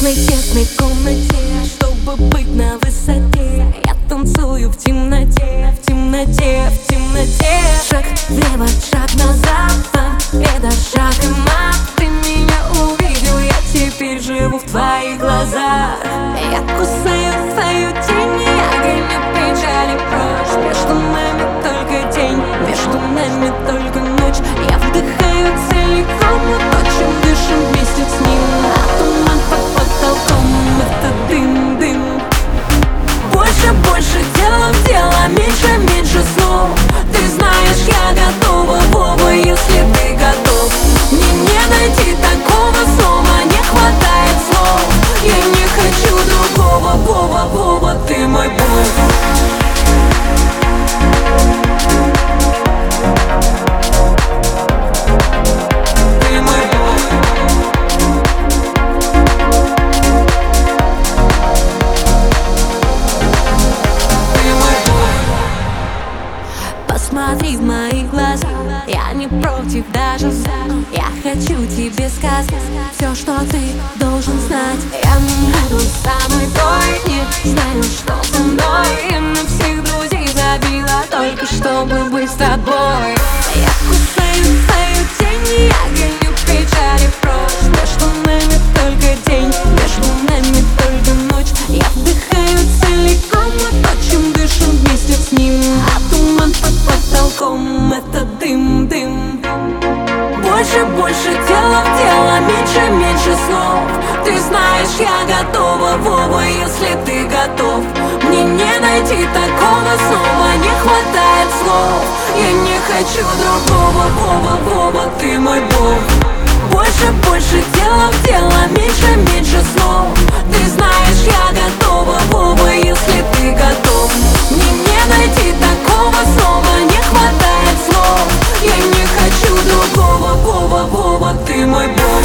тесной, тесной комнате Чтобы быть на высоте. Я танцую в темноте, в темноте, Посмотри в мои глаза Я не против даже за Я хочу тебе сказать Все, что ты должен знать. Я буду самой той потолком Это дым, дым. Больше, больше дела в дело, меньше, меньше слов Ты знаешь, я готова, Вова, если ты готов. Мне не найти такого снова, не хватает слов. Я не хочу другого, Вова, Вова, ты мой бог Вова, Вова, ты мой бог.